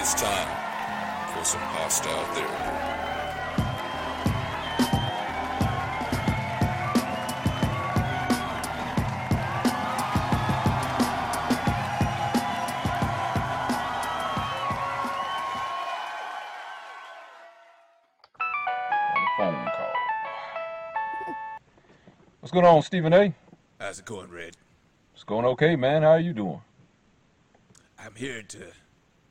It's time for some hostile therapy. phone call. What's going on, Stephen A? How's it going, Red? It's going okay, man. How are you doing? I'm here to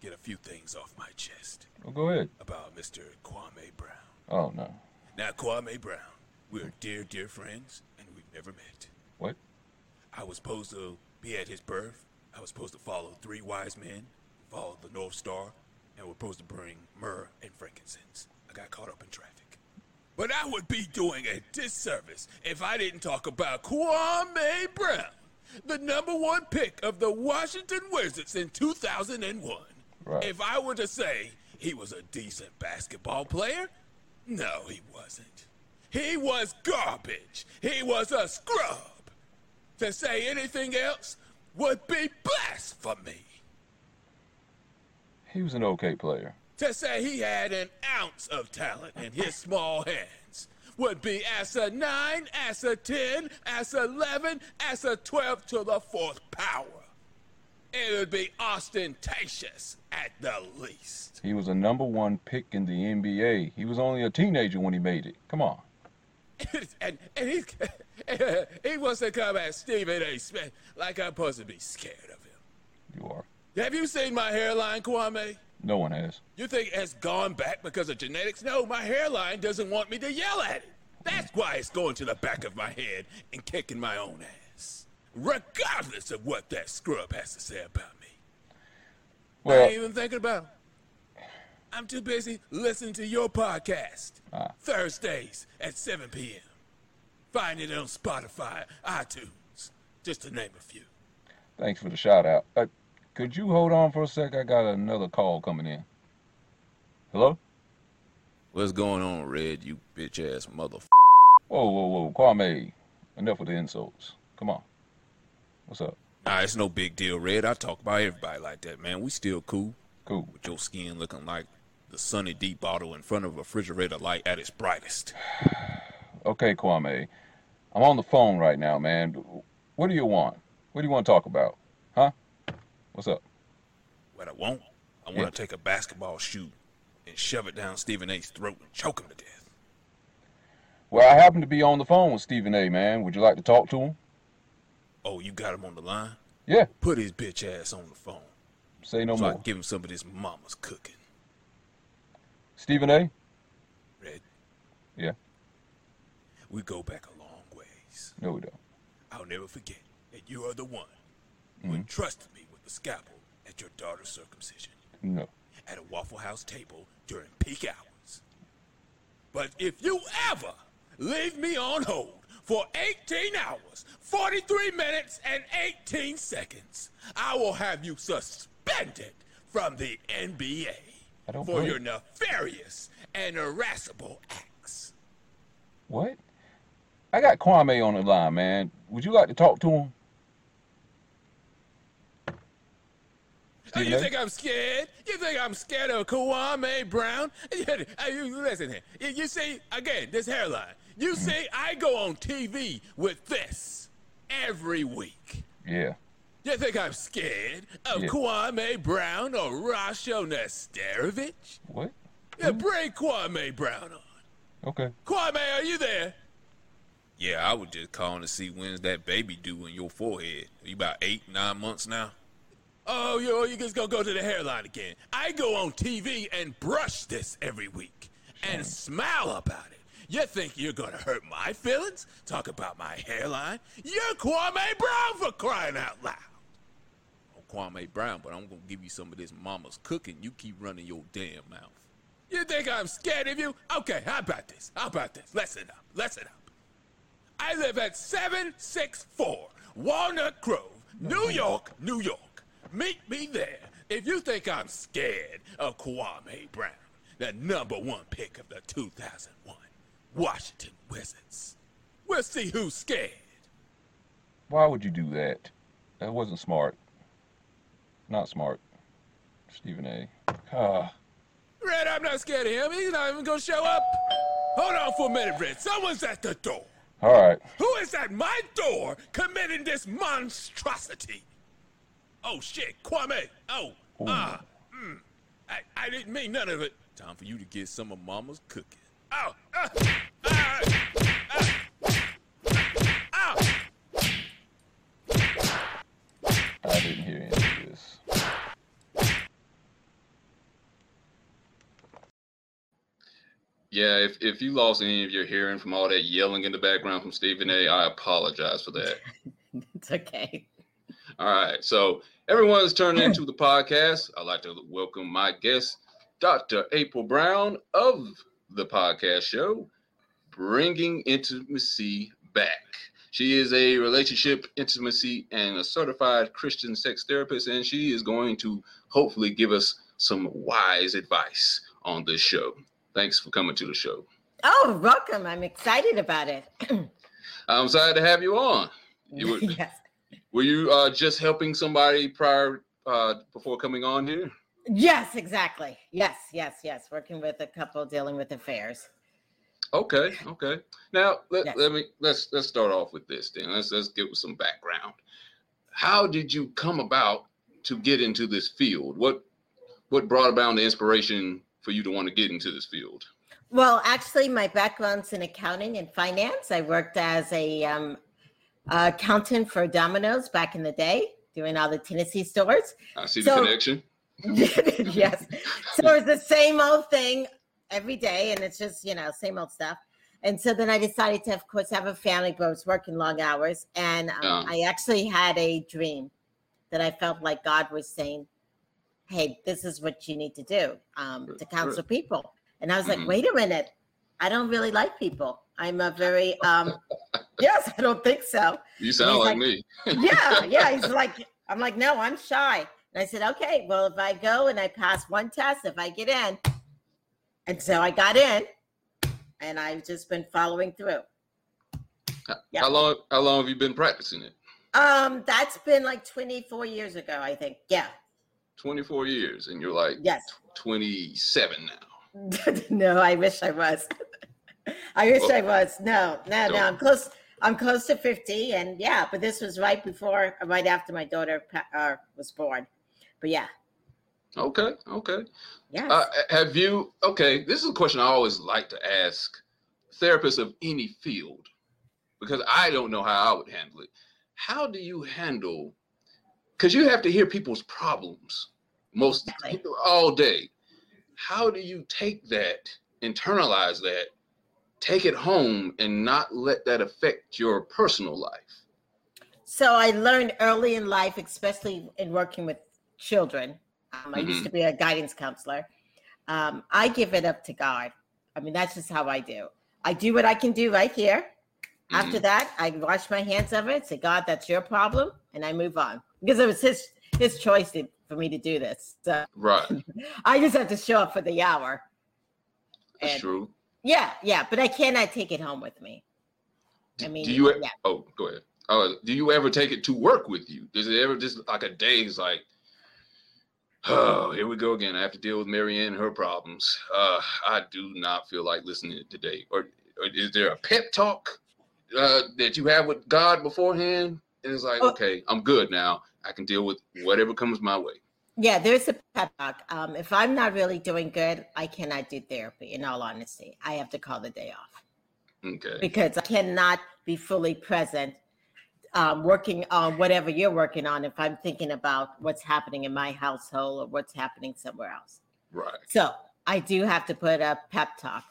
get a few things off my chest Well, go ahead. about Mr. Kwame Brown. Oh, no. Now, Kwame Brown, we're dear, dear friends, and we've never met. What? I was supposed to be at his birth. I was supposed to follow three wise men, follow the North Star, and we're supposed to bring myrrh and frankincense. I got caught up in traffic. But I would be doing a disservice if I didn't talk about Kwame Brown, the number one pick of the Washington Wizards in 2001. Right. If I were to say he was a decent basketball player, no, he wasn't. He was garbage. He was a scrub. To say anything else would be blasphemy. He was an okay player. To say he had an ounce of talent in his small hands would be as a 9, as a 10, as a 11, as a 12 to the fourth power. It would be ostentatious at the least. He was a number one pick in the NBA. He was only a teenager when he made it. Come on. and and he, he wants to come at Stephen A. Smith like I'm supposed to be scared of him. You are. Have you seen my hairline, Kwame? No one has. You think it has gone back because of genetics? No, my hairline doesn't want me to yell at it. That's why it's going to the back of my head and kicking my own ass. Regardless of what that scrub has to say about me. I ain't even thinking about it. I'm too busy listening to your podcast. Ah. Thursdays at 7 p.m. Find it on Spotify, iTunes, just to name a few. thanks for the shout out. Uh, could you hold on for a sec? I got another call coming in. Hello? What's going on, Red, you bitch ass motherfucker? Whoa, whoa, whoa. Kwame, enough with the insults. Come on. What's up? Nah, it's no big deal, Red. I talk about everybody like that, man. We still cool. Cool. With your skin looking like the Sunny D bottle in front of a refrigerator light at its brightest. Okay, Kwame. I'm on the phone right now, man. What do you want? What do you want to talk about? Huh? What's up? What I want, I want Yeah. to take a basketball shoe and shove it down Stephen A.'s throat and choke him to death. Well, I happen to be on the phone with Stephen A, man. Would you like to talk to him? Oh, you got him on the line? Yeah. Put his bitch ass on the phone Say no so I more. can give him some of this mama's cooking. Stephen A? Red, Yeah. we go back a long ways. No, we don't. I'll never forget that you are the one who mm-hmm. entrusted me with the scalpel at your daughter's circumcision. No. at a Waffle House table during peak hours. But if you ever leave me on hold for 18 hours, 43 minutes, and 18 seconds, I will have you suspended from the NBA for play. your nefarious and irascible acts. What? I got Kwame on the line, man. Would you like to talk to him? Oh, you think I'm scared? You think I'm scared of Kwame Brown? Listen here. You- You see, again, this hairline. You see, I go on TV with this every week. Yeah. You think I'm scared of Yeah. Kwame Brown or Rasho Nesterovic? What? Yeah, bring Kwame Brown on. Okay. Kwame, are you there? Yeah, I was just calling to see when's that baby due in your forehead. You about eight, nine months now? Oh, you you just gonna go to the hairline again? I go on TV and brush this every week and smile about it. You think you're gonna hurt my feelings? Talk about my hairline? You're Kwame Brown for crying out loud. Oh, Kwame Brown, but I'm gonna give you some of this mama's cooking. You keep running your damn mouth. You think I'm scared of you? Okay, how about this? How about this? Listen up. Listen up. I live at 764 Walnut Grove, New mm-hmm. York, New York. Meet me there if you think I'm scared of Kwame Brown, the number one pick of the 2001 Washington Wizards. We'll see who's scared. Why would you do that? That wasn't smart. Not smart. Stephen A. Ah. Red, I'm not scared of him. He's not even gonna show up. Hold on for a minute, Red. Someone's at the door. All right. Who is at my door committing this monstrosity? Oh shit, Kwame. Oh, ah, mm. I, I didn't mean none of it. Time for you to get some of Mama's cooking. I didn't hear any of this. Yeah, if, if you lost any of your hearing from all that yelling in the background from Stephen A, I apologize for that. It's okay. All right, so everyone's turning into the podcast. I'd like to welcome my guest, Dr. April Brown of the podcast show, Bringing Intimacy Back. She is a relationship, intimacy, and a certified Christian sex therapist, and she is going to hopefully give us some wise advice on this show. Thanks for coming to the show. Oh, welcome. I'm excited about it. I'm excited to have you on. You were, yes. were you uh, just helping somebody prior uh, before coming on here? Yes, exactly. Yes, yes, yes. Working with a couple dealing with affairs. Okay, okay. Now let, Yes. let me let's let's start off with this then. Let's let's give some background. How did you come about to get into this field? What what brought about the inspiration for you to want to get into this field? Well, actually, my background's in accounting and finance. I worked as a um, accountant for Domino's back in the day, doing all the Tennessee stores. I see So- the connection. yes. So it's the same old thing every day, and it's just, you know, same old stuff. And so then I decided to, of course, have a family, but I was working long hours. And um, Yeah. I actually had a dream that I felt like God was saying, hey, this is what you need to do um, to counsel people. And I was like, Mhm. wait a minute. I don't really like people. I'm a very, um, yes, I don't think so You sound like, like- me. yeah, yeah. He's like, I'm like, no, I'm shy. And I said, okay, well, if I go and I pass one test, if I get in, and so I got in, and I've just been following through. Yeah. How long how long have you been practicing it? Um, that's been like 24 years ago, I think. Yeah. 24 years and you're like Yes. 27 now. no, I wish I was. I wish I was. No, no, no. Don't. I'm close. I'm close to 50, and yeah, but this was right before, right after my daughter uh, was born. But yeah, Okay, okay. yeah. Uh, have you? Okay, this is a question I always like to ask therapists of any field because I don't know how I would handle it. How do you handle? Because you have to hear people's problems most Exactly. all day. How do you take that, internalize that, take it home, and not let that affect your personal life? So I learned early in life, especially in working with children. Um, I Mm-hmm. used to be a guidance counselor. Um, I give it up to God. I mean, that's just how I do. I do what I can do right here. After that, I wash my hands of it. Say, God, that's your problem, and I move on because it was His His choice to, for me to do this. So Right, I just have to show up for the hour. that's And- true. Yeah, yeah, but I cannot take it home with me. I mean, do you? yeah. Oh, go ahead. Uh, do you ever take it to work with you? Does it ever just like a day is like, oh, here we go again. I have to deal with Marianne and her problems. Uh, I do not feel like listening today. Or, or is there a pep talk uh, that you have with God beforehand? And it's like, Oh. okay, I'm good now. I can deal with whatever comes my way. Yeah, there's a pep talk. Um, if I'm not really doing good, I cannot do therapy. In all honesty, I have to call the day off Okay. because I cannot be fully present um, working on whatever you're working on if I'm thinking about what's happening in my household or what's happening somewhere else. Right. So I do have to put a pep talk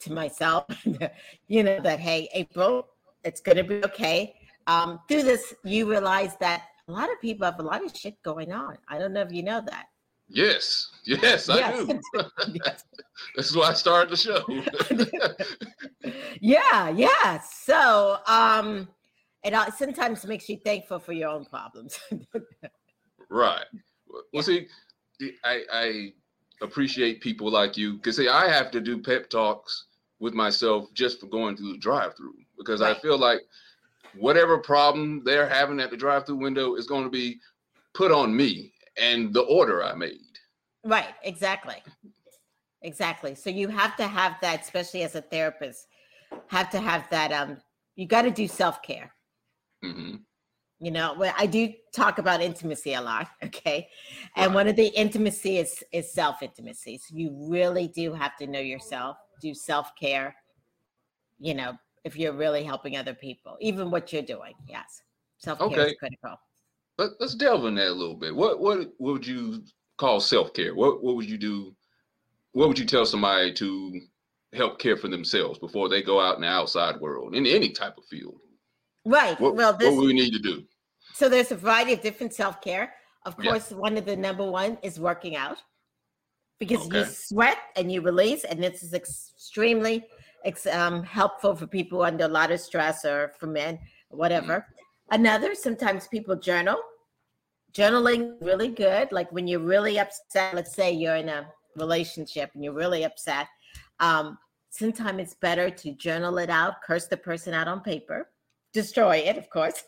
to myself, you know, that, hey, April, it's going to be okay. Um, through this, you realize that a lot of people have a lot of shit going on. I don't know if you know that. Yes, yes, I Yes. do. Yes. That's why I started the show. yeah, yeah. So, um, it sometimes makes you thankful for your own problems. right. Well, Yeah. see, I, I appreciate people like you because see, I have to do pep talks with myself just for going through the drive-through because I feel like whatever problem they're having at the drive-through window is going to be put on me and the order I made. right, exactly. Exactly. So you have to have that, especially as a therapist, have to have that um you got to do self-care. Hmm You know, well, I do talk about intimacy a lot, okay? And Right. one of the intimacy is is self-intimacy. So you really do have to know yourself, do self-care, you know, if you're really helping other people, even what you're doing. Yes. Self-care Okay. is critical. Let, let's delve in that a little bit. What what what would you call self-care? What what would you do? What would you tell somebody to help care for themselves before they go out in the outside world in any type of field? Right. What, well, this what we need to do? So there's a variety of different self care. Of Yeah. course, one of the number one is working out because you sweat and you release, and this is extremely ex- um, helpful for people under a lot of stress or for men, whatever. Mm-hmm. Another, sometimes people journal. Journaling really good. Like when you're really upset, let's say you're in a relationship and you're really upset. Um, sometimes it's better to journal it out, curse the person out on paper, destroy it, of course.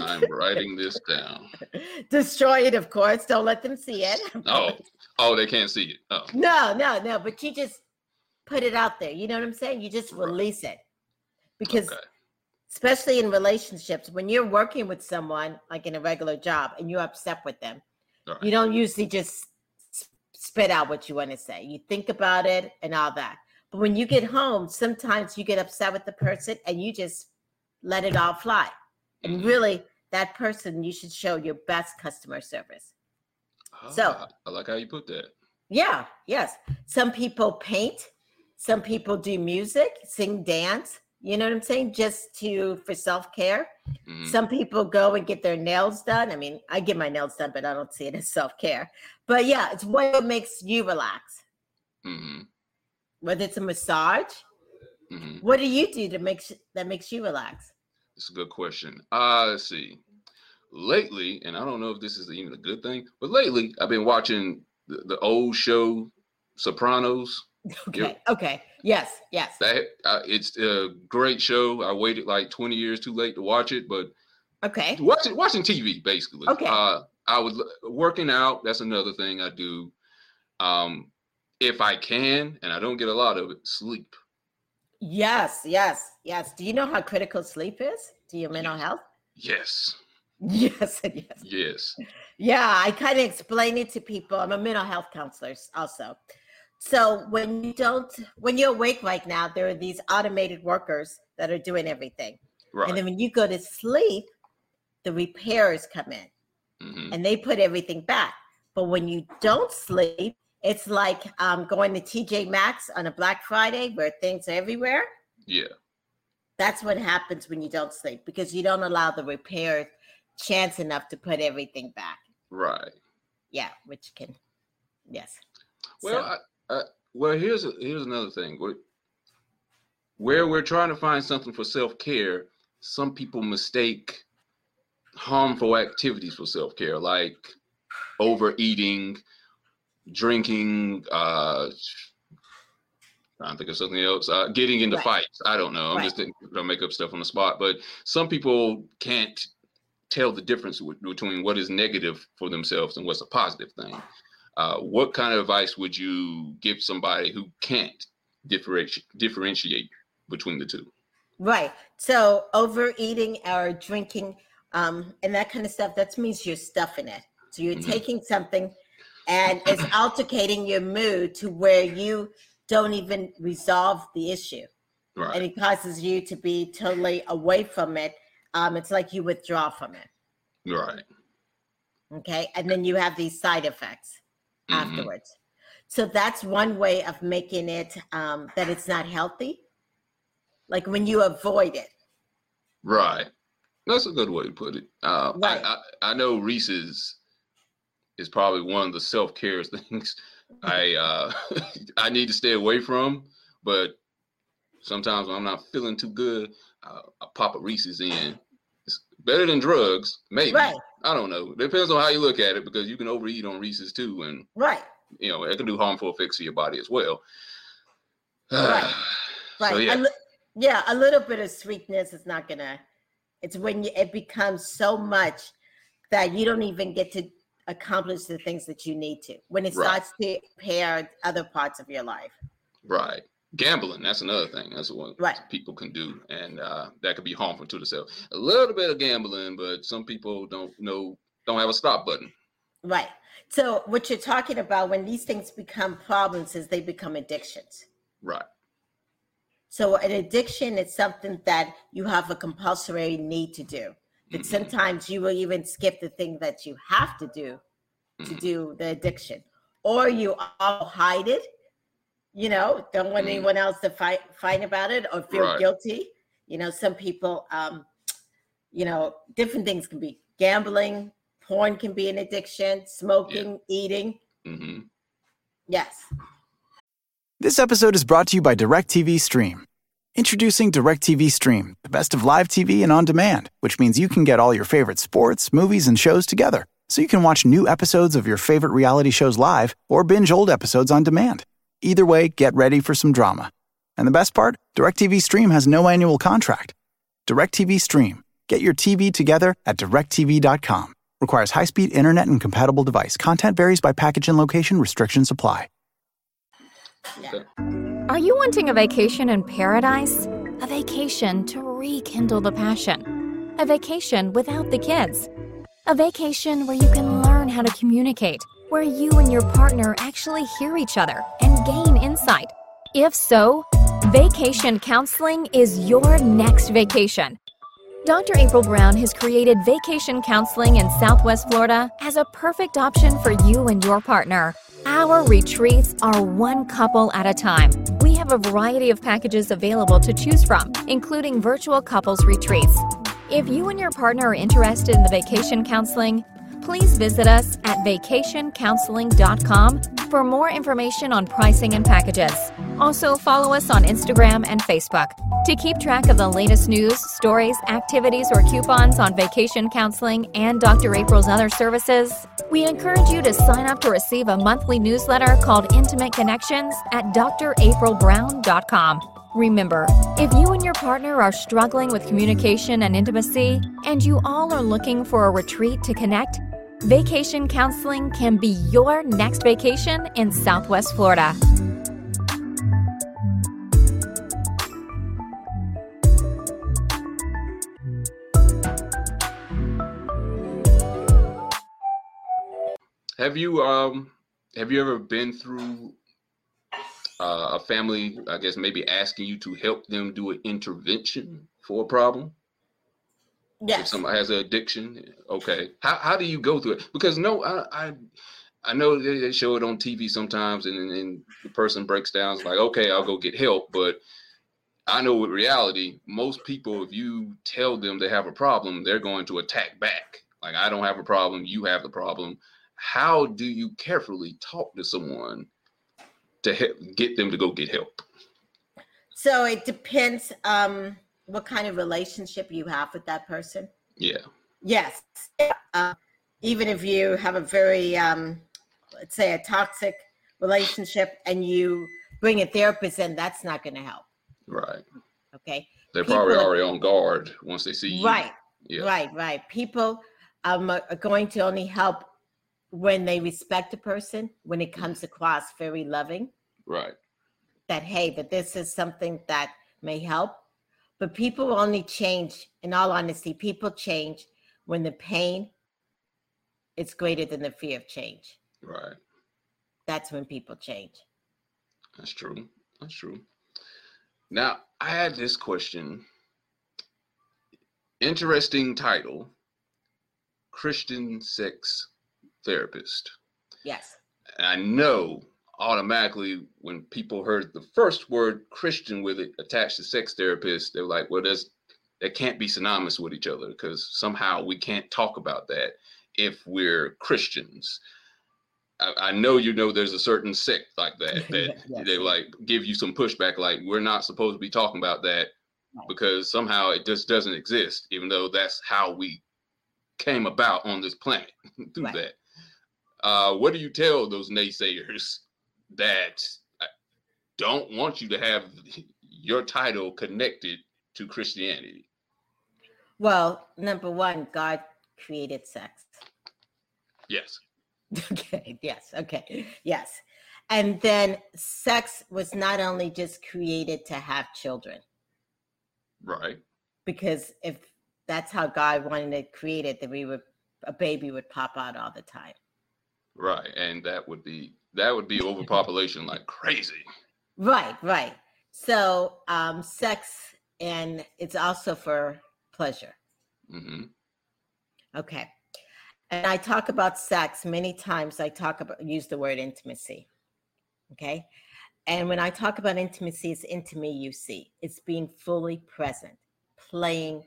I'm writing this down. destroy it, of course. Don't let them see it. Oh, oh, they can't see it. Oh, No, no, no. But you just put it out there. You know what I'm saying? You just Right. release it. Because okay. especially in relationships, when you're working with someone like in a regular job and you're upset with them, right. you don't usually just spit out what you want to say. You think about it and all that. But when you get home, sometimes you get upset with the person and you just let it all fly. And Mhm. really, that person, you should show your best customer service. so- Ah, I like how you put that. Yeah, yes. Some people paint, some people do music, sing, dance. You know what I'm saying? Just to for self care. Mhm. Some people go and get their nails done. I mean, I get my nails done, but I don't see it as self care. But yeah, it's what makes you relax. Mhm. Whether it's a massage, Mhm. what do you do to make that makes you relax? It's a good question. Uh, let's see. Lately, and I don't know if this is even a good thing, but lately I've been watching the, the old show Sopranos. Okay, okay, yes, yes. That uh, it's a great show. I waited like 20 years too late to watch it, but Okay, watching watching TV basically. Okay. Uh, I was working out. That's another thing I do. Um, if I can, and I don't get a lot of it, sleep. Yes, yes, yes. Do you know how critical sleep is to your mental health? Yes, Yes, yes. yes. Yeah, I kind of explain it to people. I'm a mental health counselor also. So when you don't, when you're awake right now, there are these automated workers that are doing everything. Right. And then when you go to sleep, the repairs come in hmm and they put everything back. But when you don't sleep, it's like um, going to TJ Maxx on a Black Friday where things are everywhere. Yeah. That's what happens when you don't sleep because you don't allow the repair chance enough to put everything back. Right. Yeah, which can, yes. Well, So- I, I, well, here's a, here's another thing. Where, where we're trying to find something for self care, some people mistake harmful activities for self care, like overeating, drinking. Uh, trying to think of something else. Uh, getting into Right. fights. I don't know. I'm Right. just gonna make up stuff on the spot. But some people can't tell the difference between what is negative for themselves and what's a positive thing. Uh, what kind of advice would you give somebody who can't differentiate differentiate between the two? Right. So overeating or drinking um, and that kind of stuff, that means you're stuffing it. So you're Mhm. taking something and it's altercating your mood to where you don't even resolve the issue. Right. And it causes you to be totally away from it um, it's like you withdraw from it. Right. Okay. And then you have these side effects Mhm. afterwards. So that's one way of making it um, that it's not healthy. Like when you avoid it. Right. That's a good way to put it. Uh, Right. I, I I know Reese's is probably one of the self care things I uh, I need to stay away from, but sometimes when I'm not feeling too good, uh, I pop a Reese's in. It's better than drugs, maybe. Right. I don't know. Depends on how you look at it because you can overeat on Reese's too, and Right. you know it can do harmful effects to your body as well. Right. Right. So A yeah, li- yeah, a little bit of sweetness is not gonna. It's when you, it becomes so much that you don't even get to accomplish the things that you need to. When it Right. starts to impair other parts of your life. right. Gambling, that's another thing. That's what Right. people can do, and uh, that could be harmful to themselves. A little bit of gambling, but some people don't know, don't have a stop button. Right. So what you're talking about when these things become problems is they become addictions. Right. So an addiction is something that you have a compulsory need to do. That Mhm. sometimes you will even skip the thing that you have to do to Mhm. do the addiction, or you all hide it. You know, don't want Mhm. anyone else to fight fight about it or feel Right. guilty. You know, some people, um, you know, different things can be gambling, porn can be an addiction, smoking, eating. hmm Yes. This episode is brought to you by DirecTV Stream. Introducing DirecTV Stream, the best of live TV and on demand, which means you can get all your favorite sports, movies, and shows together. So you can watch new episodes of your favorite reality shows live or binge old episodes on demand. Either way, get ready for some drama. And the best part? DirecTV Stream has no annual contract. DirecTV Stream. Get your TV together at directv.com. Requires high speed internet and compatible device. Content varies by package and location, restrictions apply. Yeah. Are you wanting a vacation in paradise? A vacation to rekindle the passion? A vacation without the kids? A vacation where you can learn how to communicate, where you and your partner actually hear each other and gain insight? If so, vacation counseling is your next vacation. Dr. April Brown has created vacation counseling in Southwest Florida as a perfect option for you and your partner. Our retreats are one couple at a time. We have a variety of packages available to choose from, including virtual couples retreats. If you and your partner are interested in the vacation counseling, please visit us at vacationcounseling.com for more information on pricing and packages. Also, follow us on Instagram and Facebook. To keep track of the latest news, stories, activities, or coupons on vacation counseling and Dr. April's other services, we encourage you to sign up to receive a monthly newsletter called Intimate Connections at draprilbrown.com. Remember, if you and your partner are struggling with communication and intimacy, and you all are looking for a retreat to connect, vacation counseling can be your next vacation in Southwest Florida. Have you um have you ever been through uh, a family, I guess maybe asking you to help them do an intervention for a problem? If somebody has an addiction, okay. How how do you go through it? Because no, I I, I know they, they show it on TV sometimes, and, and the person breaks down. It's like, okay, I'll go get help, but I know with reality, most people, if you tell them they have a problem, they're going to attack back. Like, I don't have a problem, you have the problem. How do you carefully talk to someone to help, get them to go get help? So it depends um what kind of relationship you have with that person. Yeah, Yes. Uh, even if you have a very um let's say a toxic relationship and you bring a therapist in, that's not going to help. right. Okay. They're probably People- already on guard once they see you. Right. Yeah. Right, right. People um, are are going to only help when they respect a person, when it comes across very loving, Right. that, hey, that this is something that may help. But people only change, in all honesty, people change when the pain is greater than the fear of change. Right. That's when people change. That's true. That's true. Now, I had this question. interesting title Christian sex therapist. Yes. And I know automatically when people heard the first word Christian with it attached to sex therapist, they're like, well, there's that can't be synonymous with each other because somehow we can't talk about that if we're Christians. I, I know you know there's a certain sect like that that Yes. they like give you some pushback, like we're not supposed to be talking about that Right. because somehow it just doesn't exist, even though that's how we came about on this planet through Right. that. Uh, what do you tell those naysayers that don't want you to have your title connected to Christianity? Well, number one, God created sex. Yes. Okay, yes, okay, yes. And then sex was not only just created to have children, Right. because if that's how God wanted to create it created, that we would a baby would pop out all the time. Right. And that would be that would be overpopulation like crazy. Right, right. So um sex and it's also for pleasure. hmm Okay. And I talk about sex many times. I talk about use the word intimacy. Okay. And when I talk about intimacy, it's intimacy you see. It's being fully present, playing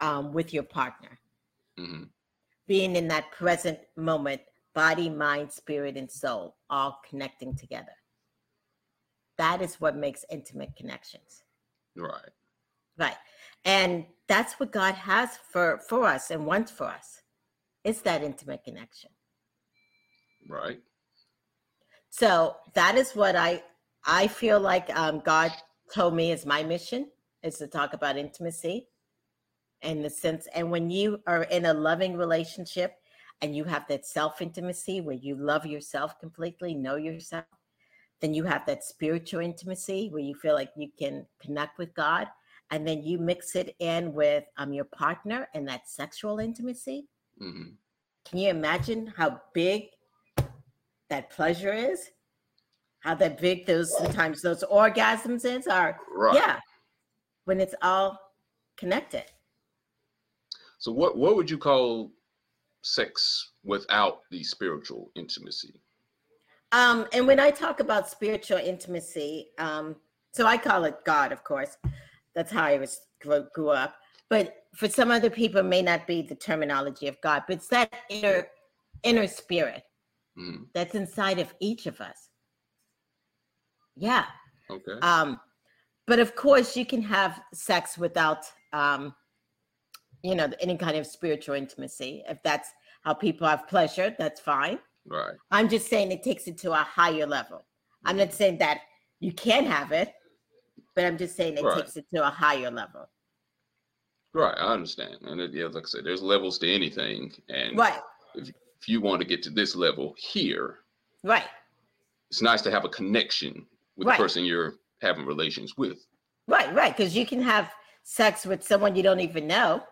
um, with your partner, hmm being in that present moment, body, mind, spirit, and soul, all connecting together. That is what makes intimate connections. Right. Right. And that's what God has for for us and wants for us. It's that intimate connection. Right. So that is what I I feel like um, God told me is my mission is to talk about intimacy in the sense and when you are in a loving relationship and you have that self intimacy where you love yourself completely, know yourself, then you have that spiritual intimacy where you feel like you can connect with God and then you mix it in with um, your partner and that sexual intimacy. hmm Can you imagine how big that pleasure is? How that big those sometimes those orgasms is are Right. yeah. When it's all connected. So what what would you call sex without the spiritual intimacy? Um, and when I talk about spiritual intimacy, um, so I call it God, of course. That's how I was grew, grew up. But for some other people, it may not be the terminology of God, but it's that inner inner spirit Mhm. that's inside of each of us. Yeah. Okay. Um, but of course, you can have sex without, um, you know, any kind of spiritual intimacy. If that's how people have pleasure, that's fine. right. I'm just saying it takes it to a higher level. I'm not mm. saying that you can have it, but I'm just saying it Right. takes it to a higher level. Right. I understand. And it, yeah, like I said, there's levels to anything. And Right, if you want to get to this level here, right, it's nice to have a connection with Right. the person you're having relations with. right, right. Because you can have sex with someone you don't even know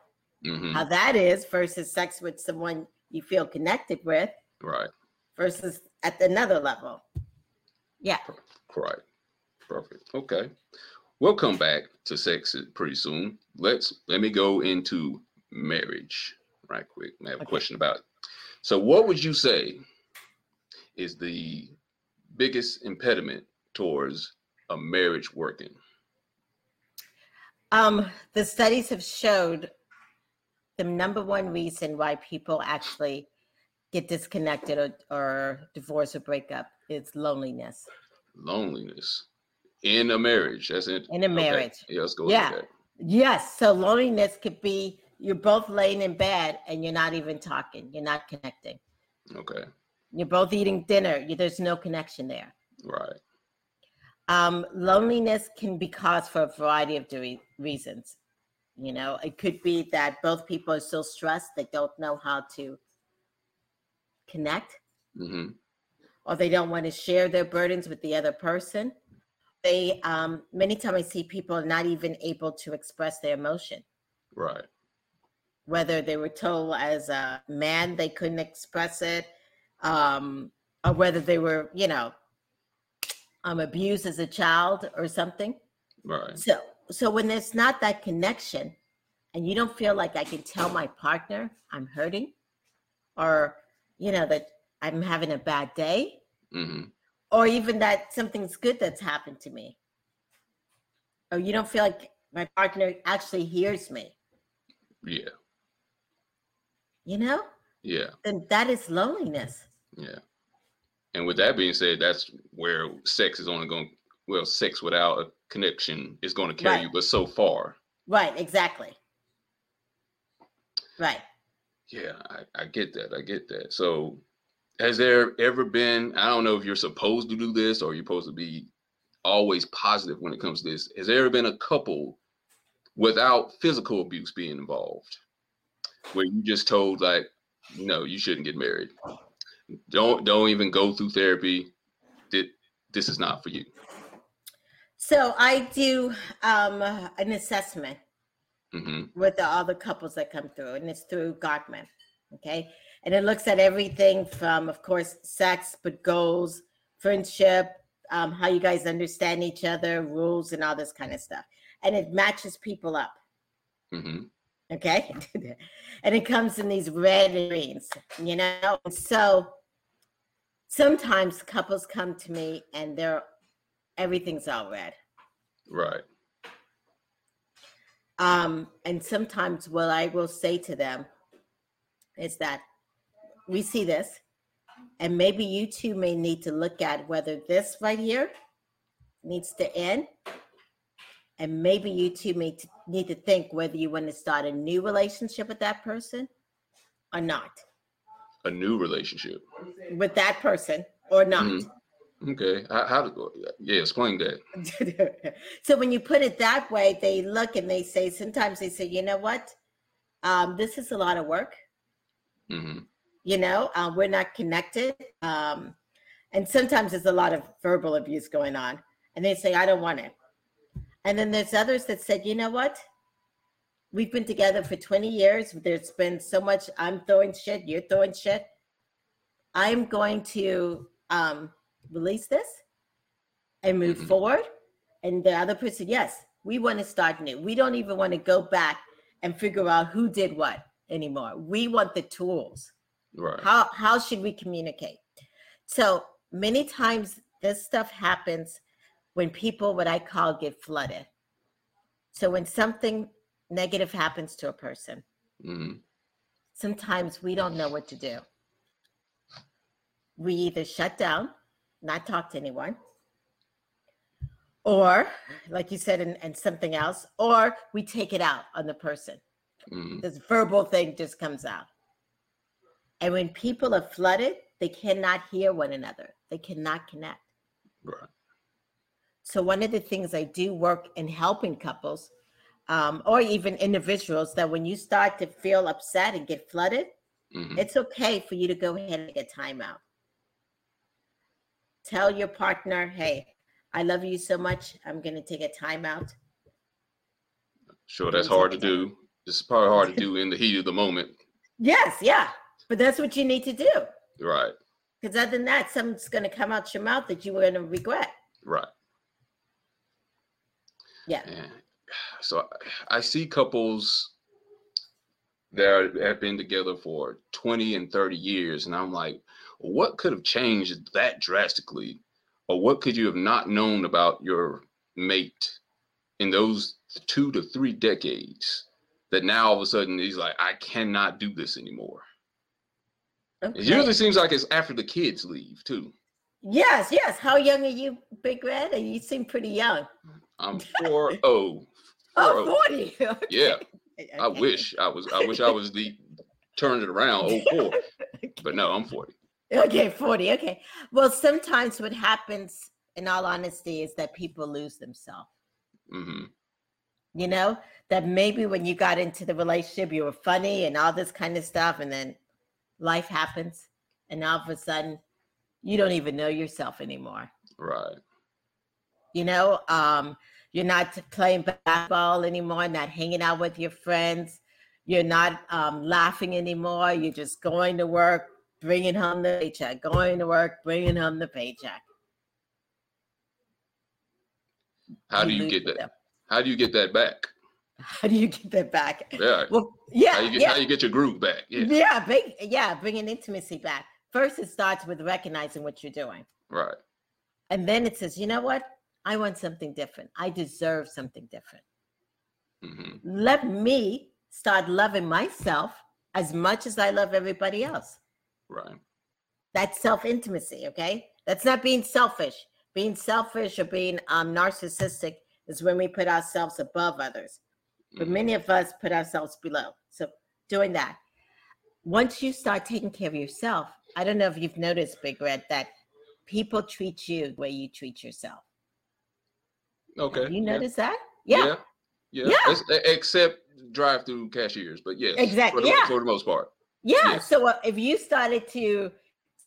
hmm how that is versus sex with someone you feel connected with Right. versus at another level. Yeah. Right. Perfect. Okay. We'll come back to sex pretty soon. Let's let me go into marriage right quick. I have a Okay. question about it. So what would you say is the biggest impediment towards a marriage working? Um, the studies have showed the number one reason why people actually get disconnected or, or divorce or break up is loneliness. Loneliness in a marriage. That's it. In a Okay. marriage. Yeah, let's go Yeah. with that. Yes. So loneliness could be you're both laying in bed and you're not even talking, you're not connecting. Okay. You're both eating dinner, you, there's no connection there. Right. Um, loneliness can be caused for a variety of dre- reasons. You know, it could be that both people are so stressed they don't know how to connect hmm or they don't want to share their burdens with the other person. They um, many times I see people not even able to express their emotion. Right. Whether they were told as a man they couldn't express it, um, or whether they were, you know, um, abused as a child or something. Right. So, so when there's not that connection, and you don't feel like I can tell my partner I'm hurting or, you know, that I'm having a bad day hmm or even that something's good that's happened to me. Or you don't feel like my partner actually hears me, Yeah. you know? Yeah. And that is loneliness. Yeah. And with that being said, that's where sex is only going. Well, sex without a connection is going to carry Right. you, but so far. Right, exactly. Right. Yeah, I, I get that. I get that. So, has there ever been? I don't know if you're supposed to do this or you're supposed to be always positive when it comes to this. Has there ever been a couple without physical abuse being involved, where you just told like, no, you shouldn't get married. Don't don't even go through therapy. That this is not for you. So I do um, an assessment hmm with the other couples that come through, and it's through Gottman. Okay. And it looks at everything from, of course, sex, but goals, friendship, um, how you guys understand each other, rules, and all this kind of stuff. And it matches people up. hmm Okay. and it comes in these red and greens, you know? And so sometimes couples come to me and they're everything's all red. Right. Um, and sometimes what I will say to them is that we see this, and maybe you two may need to look at whether this right here needs to end. And maybe you two may t- need to think whether you want to start a new relationship with that person or not, A new relationship. with that person or not. Mhm. Okay. How, how? Yeah. Explain that. so when you put it that way, they look and they say, sometimes they say, you know what? Um, this is a lot of work. hmm you know uh, we're not connected um, and sometimes there's a lot of verbal abuse going on and they say i don't want it and then there's others that said you know what we've been together for 20 years there's been so much i'm throwing shit you're throwing shit i'm going to um, release this and move Mhm. forward. And the other person yes we want to start new. We don't even want to go back and figure out who did what anymore. We want the tools. Right. how how should we communicate? So many times this stuff happens when people what i call get flooded. So when something negative happens to a person hmm sometimes we don't know what to do. We either shut down not talk to anyone or like you said and, and something else or we take it out on the person hmm this verbal thing just comes out. And when people are flooded, they cannot hear one another. They cannot connect. Right. So one of the things I do work in helping couples, um, or even individuals, that when you start to feel upset and get flooded, hmm it's okay for you to go ahead and get time timeout. Tell your partner, "Hey, I love you so much. I'm going to take a timeout." Sure. That's hard to do. This is probably hard to do in the heat of the moment. Yes, yeah, but that's what you need to do. Right. Because other than that, something's going to come out your mouth that you're going to regret. Right. Yeah. And so I see couples that have been together for 20 and 30 years, and I'm like, what could have changed that drastically? Or what could you have not known about your mate in those two to three decades that now all of a sudden he's like, I cannot do this anymore? It usually seems like it's after the kids leave, too. Yes, yes. How young are you, Big Red? And You seem pretty young. I'm 4 0. Oh, 40. Okay. Yeah. I wish I was. I wish I was the turned it around. Oh, four. But no, I'm 40. Okay, 40. Okay. Well, sometimes what happens, in all honesty, is that people lose themselves. hmm You know, that maybe when you got into the relationship, you were funny and all this kind of stuff, and then life happens, and all of a sudden, you don't even know yourself anymore. Right. you know um you're not playing basketball anymore not hanging out with your friends you're not um, laughing anymore you're just going to work bringing home the paycheck going to work bringing home the paycheck How do you get that? yourself. How do you get that back? How do you get that back? Yeah. Well, yeah, How you get, yeah. how you get your groove back? Yeah. Yeah, bring, yeah, bringing intimacy back. First, it starts with recognizing what you're doing. Right. And then it says, you know what? I want something different. I deserve something different. hmm Let me start loving myself as much as I love everybody else. Right. That's self intimacy, okay? That's not being selfish. Being selfish or being um, narcissistic is when we put ourselves above others. But Mhm. many of us put ourselves below. So doing that. Once you start taking care of yourself, I don't know if you've noticed, Big Red, that people treat you the way you treat yourself. Okay. Have you yeah. notice that? Yeah. Yeah. Yeah. Yeah. Except drive-through cashiers, but yes. Exactly, For the, yeah. for the most part. Yeah. Yes. So uh, if you started to,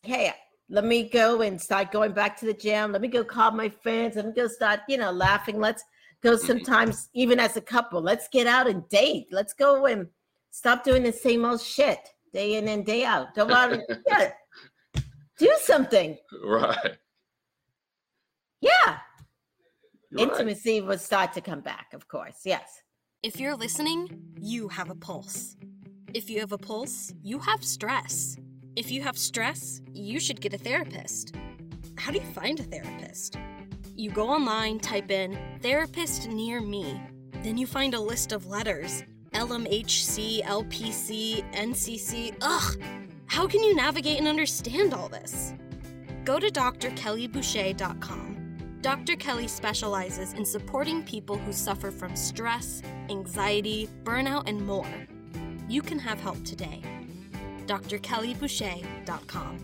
hey, let me go and start going back to the gym. Let me go call my friends. Let me go start, you know, laughing. Let's go Mhm. sometimes, even as a couple, let's get out and date. Let's go and stop doing the same old shit day in and day out. Don't want to, yeah. Do something. Right. Yeah. Right. Intimacy will start to come back, of course. Yes. If you're listening, you have a pulse. If you have a pulse, you have stress. If you have stress, you should get a therapist. How do you find a therapist? You go online, type in therapist near me. Then you find a list of letters LMHC, LPC, NCC. Ugh! How can you navigate and understand all this? Go to drkellyboucher.com. Dr. Kelly specializes in supporting people who suffer from stress, anxiety, burnout, and more. You can have help today. drkellyboucher.com.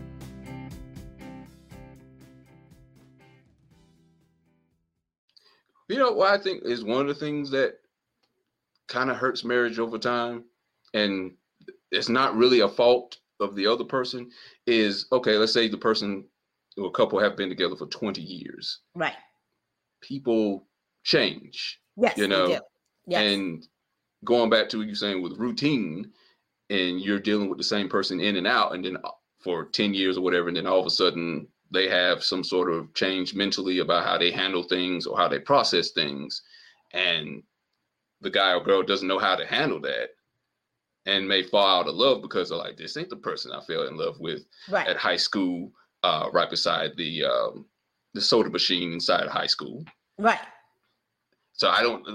You know what I think is one of the things that kind of hurts marriage over time, and it's not really a fault of the other person. Is okay. Let's say the person or a couple have been together for twenty years. Right. People change, Yes. You we know, do. Yes. and going back to what you're saying with routine, and you're dealing with the same person in and out, and then uh, for ten years or whatever, and then all of a sudden they have some sort of change mentally about how they handle things or how they process things and the guy or girl doesn't know how to handle that and may fall out of love because they're like this ain't the person i fell in love with right. at high school uh, right beside the um, the soda machine inside of high school Right. so i don't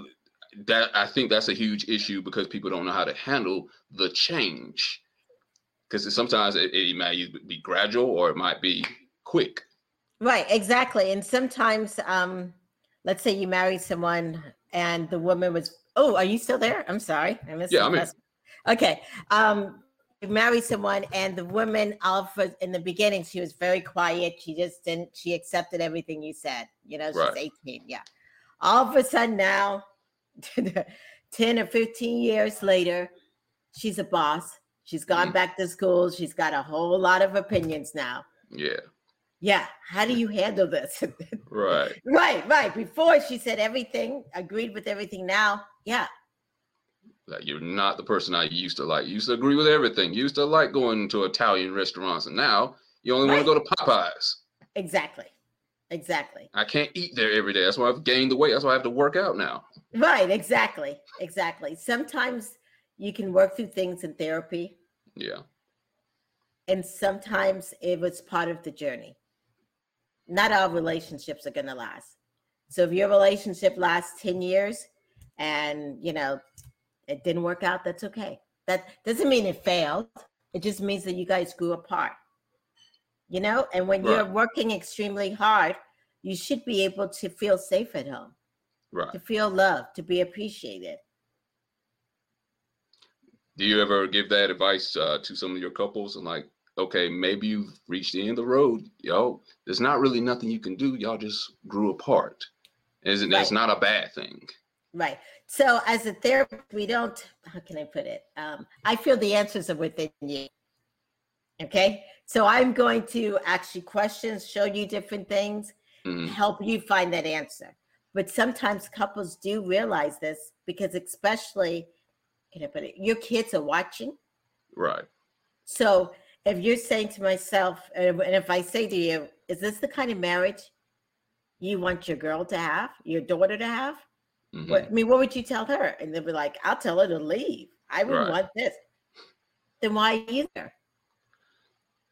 that i think that's a huge issue because people don't know how to handle the change because sometimes it, it might be gradual or it might be quick Right, exactly. And sometimes, um, let's say you marry someone and the woman was, oh, are you still there? I'm sorry. I missed Yeah, I'm first- Okay. Um, you marry someone and the woman, all of, in the beginning, she was very quiet. She just didn't, she accepted everything you said. You know, she's Right. 18. Yeah. All of a sudden now, 10 or 15 years later, she's a boss. She's gone Mhm. back to school. She's got a whole lot of opinions now. yeah Yeah. How do you handle this? right right, right. Before she said everything, agreed with everything. Now, yeah, Like you're not the person I used to like. You used to agree with everything. You used to like going to Italian restaurants, and now you only want to go to Popeyes. exactly. Exactly. I can't eat there every day. That's why I've gained the weight. That's why I have to work out now. Right, exactly. Exactly. Sometimes you can work through things in therapy, Yeah. and sometimes it was part of the journey. Not all relationships are going to last. So if your relationship lasts 10 years and, you know, it didn't work out, that's okay. That doesn't mean it failed. It just means that you guys grew apart. You know, and when you're working extremely hard, you should be able to feel safe at home, Right. to feel loved, to be appreciated. Do you ever give that advice uh, to some of your couples and like, okay, maybe you've reached the end of the road, yo. There's not really nothing you can do. Y'all just grew apart. Isn't that's not a bad thing. Right. So as a therapist, we don't, how can I put it? Um, I feel the answers are within you. Okay. So I'm going to ask you questions, show you different things, Mhm. help you find that answer. But sometimes couples do realize this because, especially, put it? Your kids are watching. Right. So if you're saying to myself, and if I say to you, is this the kind of marriage you want your girl to have, your daughter to have? Mhm. What, I mean, what would you tell her? And they'd be like, I'll tell her to leave. I wouldn't Right. want this. Then why are you there?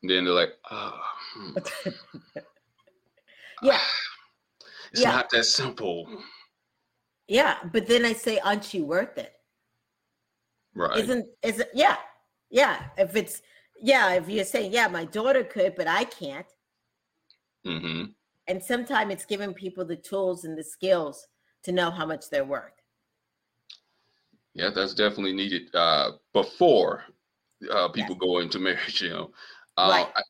And then they're like, oh, hmm, yeah, it's Yeah. not that simple. yeah. But then I say, aren't you worth it? Right. Isn't is it yeah. Yeah. If it's yeah, if you're saying, yeah, my daughter could, but I can't. hmm And sometimes it's giving people the tools and the skills to know how much they're worth. Yeah, that's definitely needed uh, before uh, people go into marriage. You know, uh, Right. I-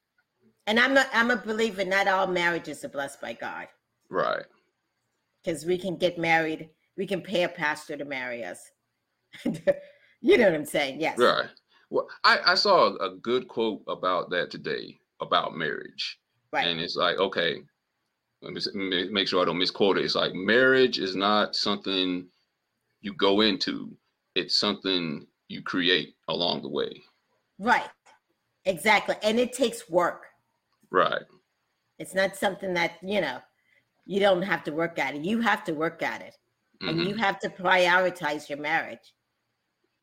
And I'm not I'm a believer not all marriages are blessed by God. right. Because we can get married, we can pay a pastor to marry us. you know what I'm saying? Yes. Right. Well, I, I saw a good quote about that today about marriage. Right. And it's like, okay, let me make sure I don't misquote it. It's like marriage is not something you go into, it's something you create along the way. Right. Exactly. And it takes work. Right. It's not something that, you know, you don't have to work at it. You have to work at it. And Mhm. you have to prioritize your marriage.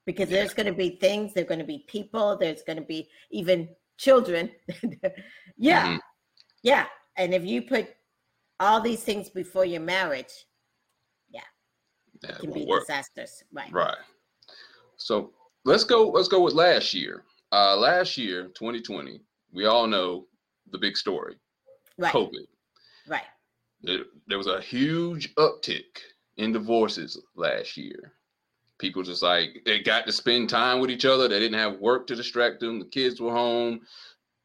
Because Yeah. there's going to be things, there's going to be people, there's going to be even children. yeah. Mhm. Yeah. And if you put all these things before your marriage, That it can be work. disasters. Right. Right. So let's go. Let's go with last year. Uh, last year, 2020. We all know the big story, Right. COVID. Right. There, there was a huge uptick in divorces last year. People just like they got to spend time with each other. They didn't have work to distract them. The kids were home.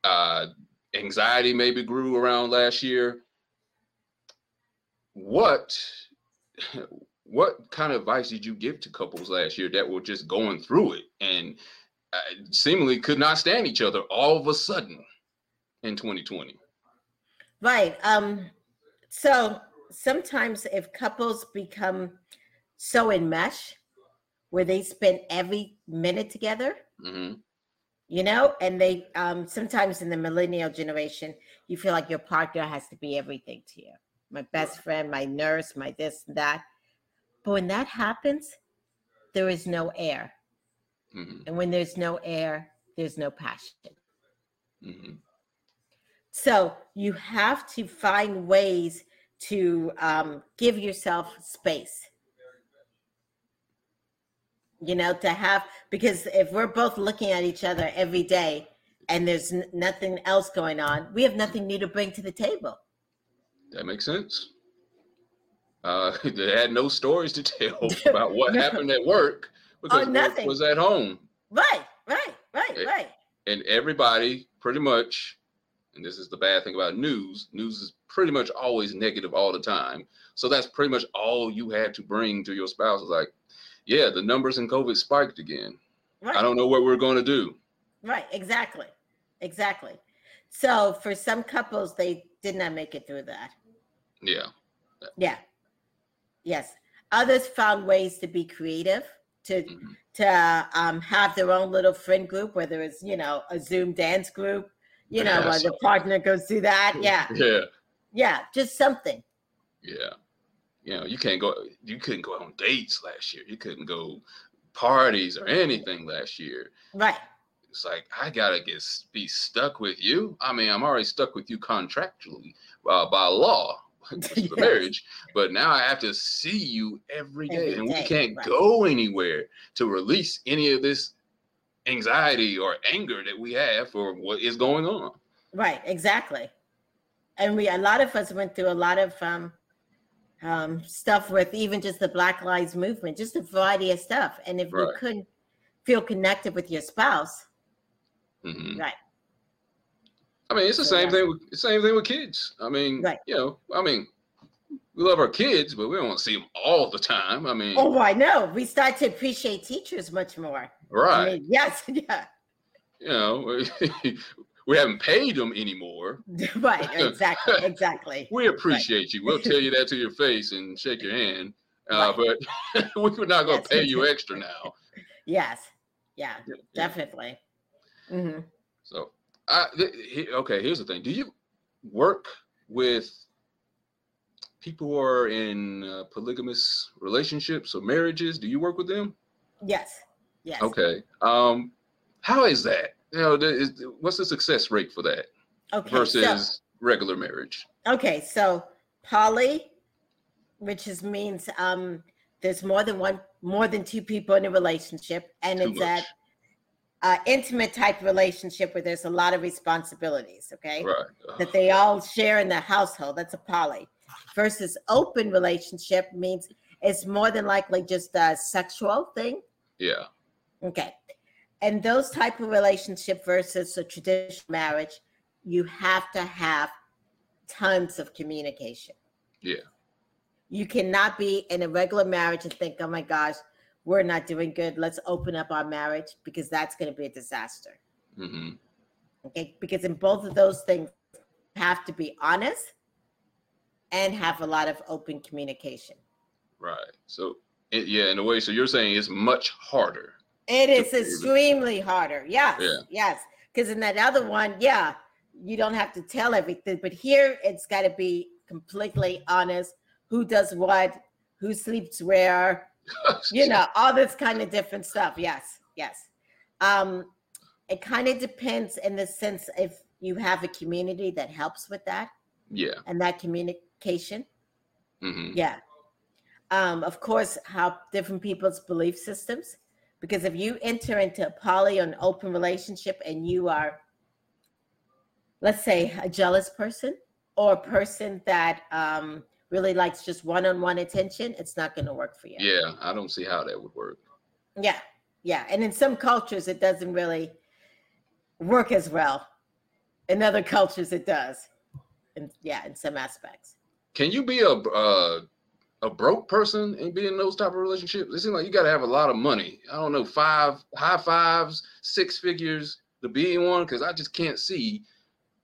Uh, anxiety maybe grew around last year. What what kind of advice did you give to couples last year that were just going through it and seemingly could not stand each other all of a sudden in 2020? Right. Um, so sometimes if couples become so enmeshed where they spend every minute together, hmm you know, and they um sometimes in the millennial generation, you feel like your partner has to be everything to you. My best friend, my nurse, my this and that. But when that happens, there is no air. Hmm And when there's no air, there's no passion. hmm So you have to find ways to um, give yourself space. You know, to have, because if we're both looking at each other every day and there's n- nothing else going on, we have nothing new to bring to the table. That makes sense. Uh, they had no stories to tell about what happened at work because nothing. was at home, Right, right, right, Eh, right. and everybody pretty much. And this is the bad thing about news. News is pretty much always negative all the time. So that's pretty much all you had to bring to your spouse. Is like, yeah, the numbers in COVID spiked again. Right. I don't know what we're going to do. Right, exactly. Exactly. So for some couples, they did not make it through that. Yeah. Yeah. Yes. Others found ways to be creative, to Mhm. to um, have their own little friend group, whether it's you know a Zoom dance group, you know, Yeah, where the partner goes through that. Yeah, Yeah. yeah, just something. Yeah. You know, you can't go you couldn't go on dates last year. You couldn't go parties or anything last year. Right. It's like I gotta get be stuck with you. I mean, I'm already stuck with you contractually uh, by law, the marriage. But now I have to see you every day, Every and day, we can't right. go anywhere to release any of this anxiety or anger that we have for what is going on. Right. Exactly. And we a lot of us went through a lot of um, um, stuff with even just the Black Lives Movement, just a variety of stuff. And if you couldn't feel connected with your spouse, Mhm. right? I mean, it's the So, same yeah. thing. With, same thing with kids. I mean, Right. you know, I mean, we love our kids, but we don't want to see them all the time. I mean, Oh, I know. We start to appreciate teachers much more. right? I mean, yes, yeah, you know, we haven't paid them anymore. right, exactly, exactly. We appreciate you. We'll tell you that to your face and shake your hand. Uh, But we're not going to Yes. pay you extra now. Yes, yeah, Yeah. definitely. hmm So, I, he- okay, here's the thing. Do you work with people who are in uh, polygamous relationships or marriages. Do you work with them? Yes. Yes. Okay. Um, how is that? You know, is, what's the success rate for that Okay. versus So, regular marriage? okay. So poly, which is means um there's more than one more than two people in a relationship, and Too it's that much. Uh, intimate type relationship where there's a lot of responsibilities. Okay. Right. Uh, that they all share in the household. That's a poly. Versus open relationship means it's more than likely just a sexual thing. yeah. Okay. And those type of relationship versus a traditional marriage, you have to have tons of communication. Yeah. You cannot be in a regular marriage and think, oh my gosh, we're not doing good. Let's open up our marriage because that's going to be a disaster. hmm Okay. Because in both of those things, you have to be honest and have a lot of open communication. Right. So it, yeah, in a way. So you're saying it's much harder. It is extremely harder. Yes. Yeah. Yes. Because in that other one, yeah, you don't have to tell everything. But here it's got to be completely honest who does what, who sleeps where, you know, all this kind of different stuff. Yes. Yes. Um, it kind of depends in the sense if you have a community that helps with that Yeah. and that communication. hmm Yeah. Um, of course, how different people's belief systems. Because if you enter into a poly or an open relationship and you are, let's say, a jealous person or a person that um, really likes just one-on-one attention, it's not going to work for you. Yeah. I don't see how that would work. Yeah. Yeah. And in some cultures, it doesn't really work as well. In other cultures, it does. And yeah, in some aspects. Can you be a uh, a broke person and be in those type of relationships? It seems like you got to have a lot of money. I don't know, five high fives, six figures to be in one. Because I just can't see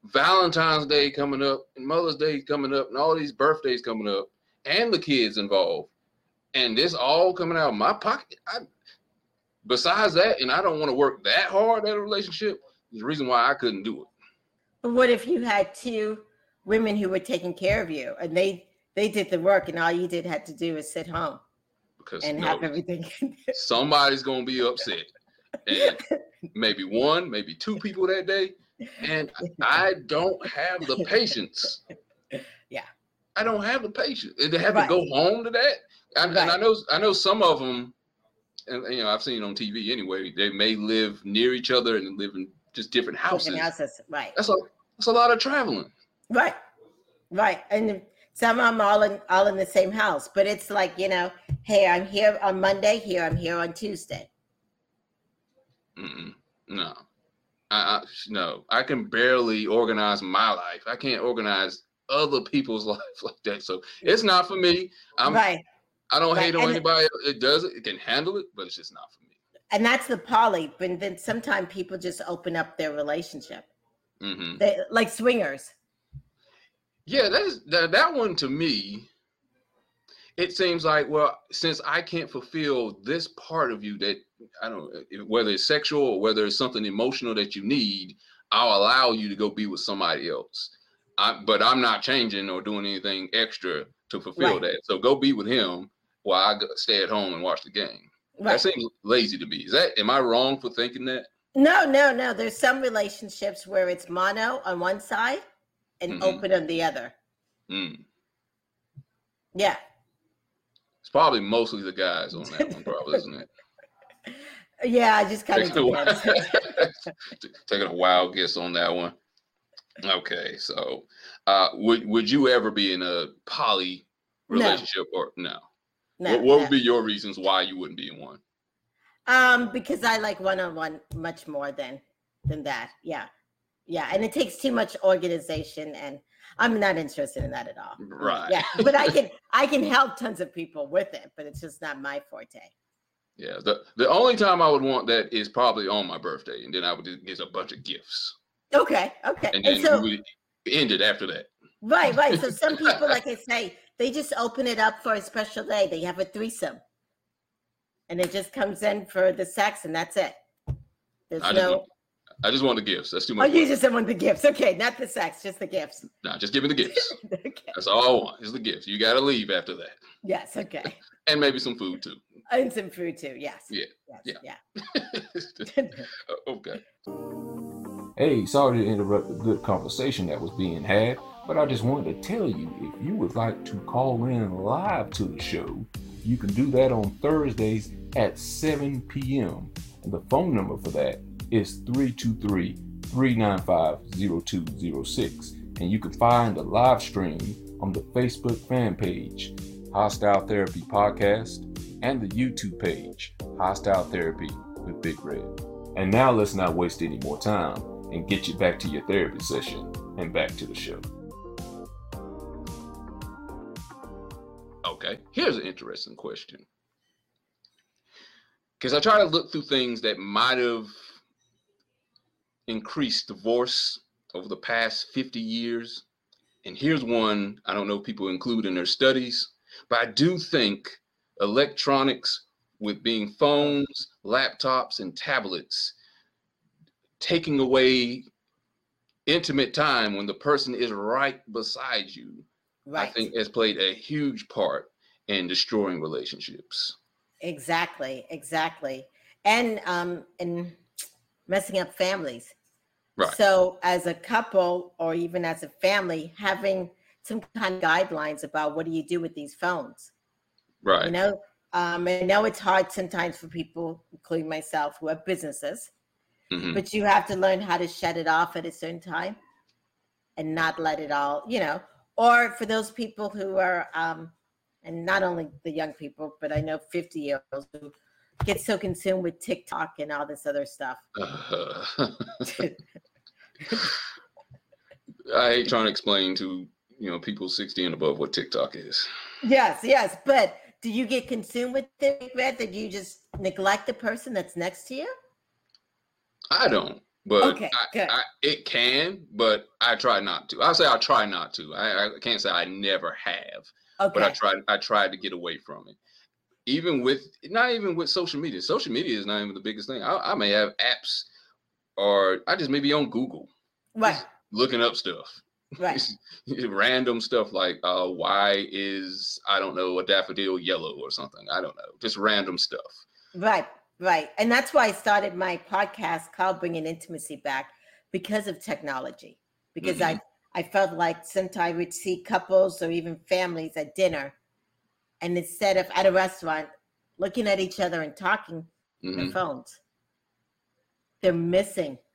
Valentine's Day coming up and Mother's Day coming up and all these birthdays coming up and the kids involved, and this all coming out of my pocket. I, besides that, and I don't want to work that hard at a relationship. The reason why I couldn't do it. But what if you had two women who were taking care of you and they they did the work and all you did had to do is sit home Because and no, have everything somebody's gonna be upset. And maybe one, maybe two people that day. And I don't have the patience. Yeah. I don't have the patience. And They have Right. to go home to that. And, and I know I know some of them, and you know, I've seen on TV anyway, they may live near each other and live in just different houses. Different houses. Right. That's a that's a lot of traveling. Right. Right. And some of them all in all in the same house. But it's like, you know, hey, I'm here on Monday, here I'm here on Tuesday. Mm-mm. No. I, I no, I can barely organize my life. I can't organize other people's life like that. So it's not for me. I'm right. I don't Right, hate on and- anybody It does it. It can handle it, but it's just not for me. And that's the poly. But then sometimes people just open up their relationship. Mm-hmm. They like swingers. Yeah, that's that, that one to me. It seems like well, since I can't fulfill this part of you that I don't whether it's sexual or whether it's something emotional that you need, I'll allow you to go be with somebody else. I, but I'm not changing or doing anything extra to fulfill Right. that. So go be with him while I go, stay at home and watch the game. Right. That seems lazy to me. Is that am I wrong for thinking that? No, no, no. There's some relationships where it's mono on one side and Mhm. open on the other. Mm. Yeah. Probably mostly the guys on that one, probably, isn't it? Yeah, I just kind of Taking a, wild, taking a wild guess on that one. Okay, so uh, would would you ever be in a poly No. relationship or no? No, what what no. would be your reasons why you wouldn't be in one? Um, because I like one on one much more than than that. Yeah. Yeah. And it takes too much organization and I'm not interested in that at all. Right. Yeah. But I can I can help tons of people with it, but it's just not my forte. Yeah, the the only time I would want that is probably on my birthday, and then I would get a bunch of gifts, Okay. Okay. and And, then so we would end it after that. right, right. So some people, like I say, they just open it up for a special day. They have a threesome. And it just comes in for the sex and that's it. There's I no I just want the gifts. That's too much. Oh, much. you work. just want the gifts. Okay, not the sex, just the gifts. Nah, just give me the gifts. okay. That's all I want. Is the gifts. You got to leave after that, Yes, okay. and maybe some food too. And some food too. Yes. Yeah, Yes, yeah. yeah. Uh, okay. Hey, sorry to interrupt the good conversation that was being had, but I just wanted to tell you if you would like to call in live to the show, you can do that on Thursdays at 7 p.m. And the phone number for that is 323 395 0206. And you can find the live stream on the Facebook fan page, Hostile Therapy Podcast, and the YouTube page, Hostile Therapy with Big Red. And now let's not waste any more time and get you back to your therapy session and back to the show. Okay. Here's an interesting question. Because I try to look through things that might have increased divorce over the past 50 years. And here's one I don't know if people include in their studies, but I do think electronics, with being phones, laptops, and tablets, taking away intimate time when the person is right beside you right. I think has played a huge part in destroying relationships. Exactly, exactly. And um and messing up families. Right. So as a couple or even as a family, having some kind of guidelines about what do you do with these phones. right. You know, um, I know it's hard sometimes for people, including myself, who have businesses, Mhm. but you have to learn how to shut it off at a certain time and not let it all, you know, or for those people who are, um, and not only the young people, but I know 50 year olds who get so consumed with TikTok and all this other stuff. Uh, I hate trying to explain to you know people 60 and above what TikTok is. yes, yes. But do you get consumed with it, that you just neglect the person that's next to you? I don't, but Okay, I. I, it can, but I try not to. I'll say I try not to. I, I can't say I never have, Okay. but I tried. I tried to get away from it. Even with not even with social media. Social media is not even the biggest thing. I, I may have apps, or I just may be on Google right, looking up stuff. right. random stuff like uh why is i don't know a daffodil yellow or something i don't know just random stuff Right, right. And that's why I started my podcast called Bringing Intimacy Back because of technology. Because I, I felt like sometimes I would see couples or even families at dinner, and instead of at a restaurant looking at each other and talking, Mhm. their phones, they're missing.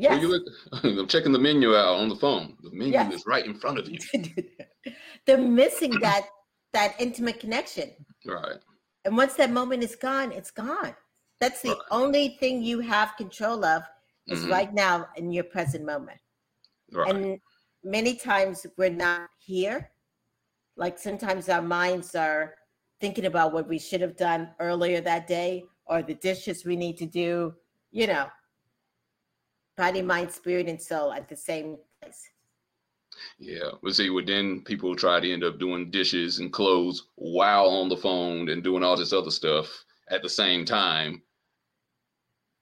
Well, Yes. look, i'm checking the menu out on the phone the menu Yes. is right in front of you they're missing that that intimate connection. right And once that moment is gone, it's gone. That's the Right. only thing you have control of is Mhm. right now in your present moment. right And many times we're not here. Like sometimes our minds are thinking about what we should have done earlier that day or the dishes we need to do, you know, body, mind, spirit, and soul at the same place. yeah but see what then people try to end up doing dishes and clothes while on the phone and doing all this other stuff at the same time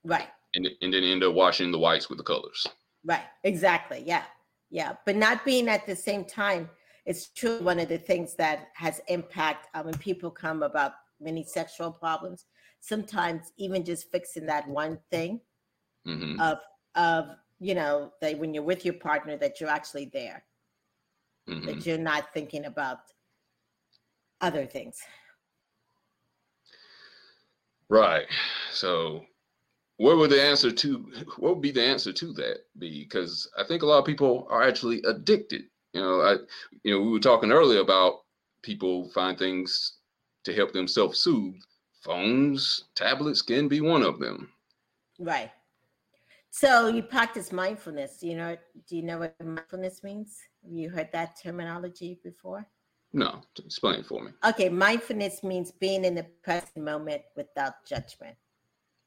Right. and, and then end up washing the whites with the colors Right, exactly. Yeah, yeah. But not being at the same time is truly one of the things that has impact uh, when people come about many sexual problems. Sometimes even just fixing that one thing hmm of of you know that when you're with your partner that you're actually there, hmm that you're not thinking about other things. Right. So, what would the answer to what would be the answer to that be? Because I think a lot of people are actually addicted. You know, I, you know, we were talking earlier about people find things to help them self-soothe. Phones, tablets can be one of them. Right. So you practice mindfulness. You know, do you know what mindfulness means? Have you heard that terminology before? No, explain for me. Okay, mindfulness means being in the present moment without judgment.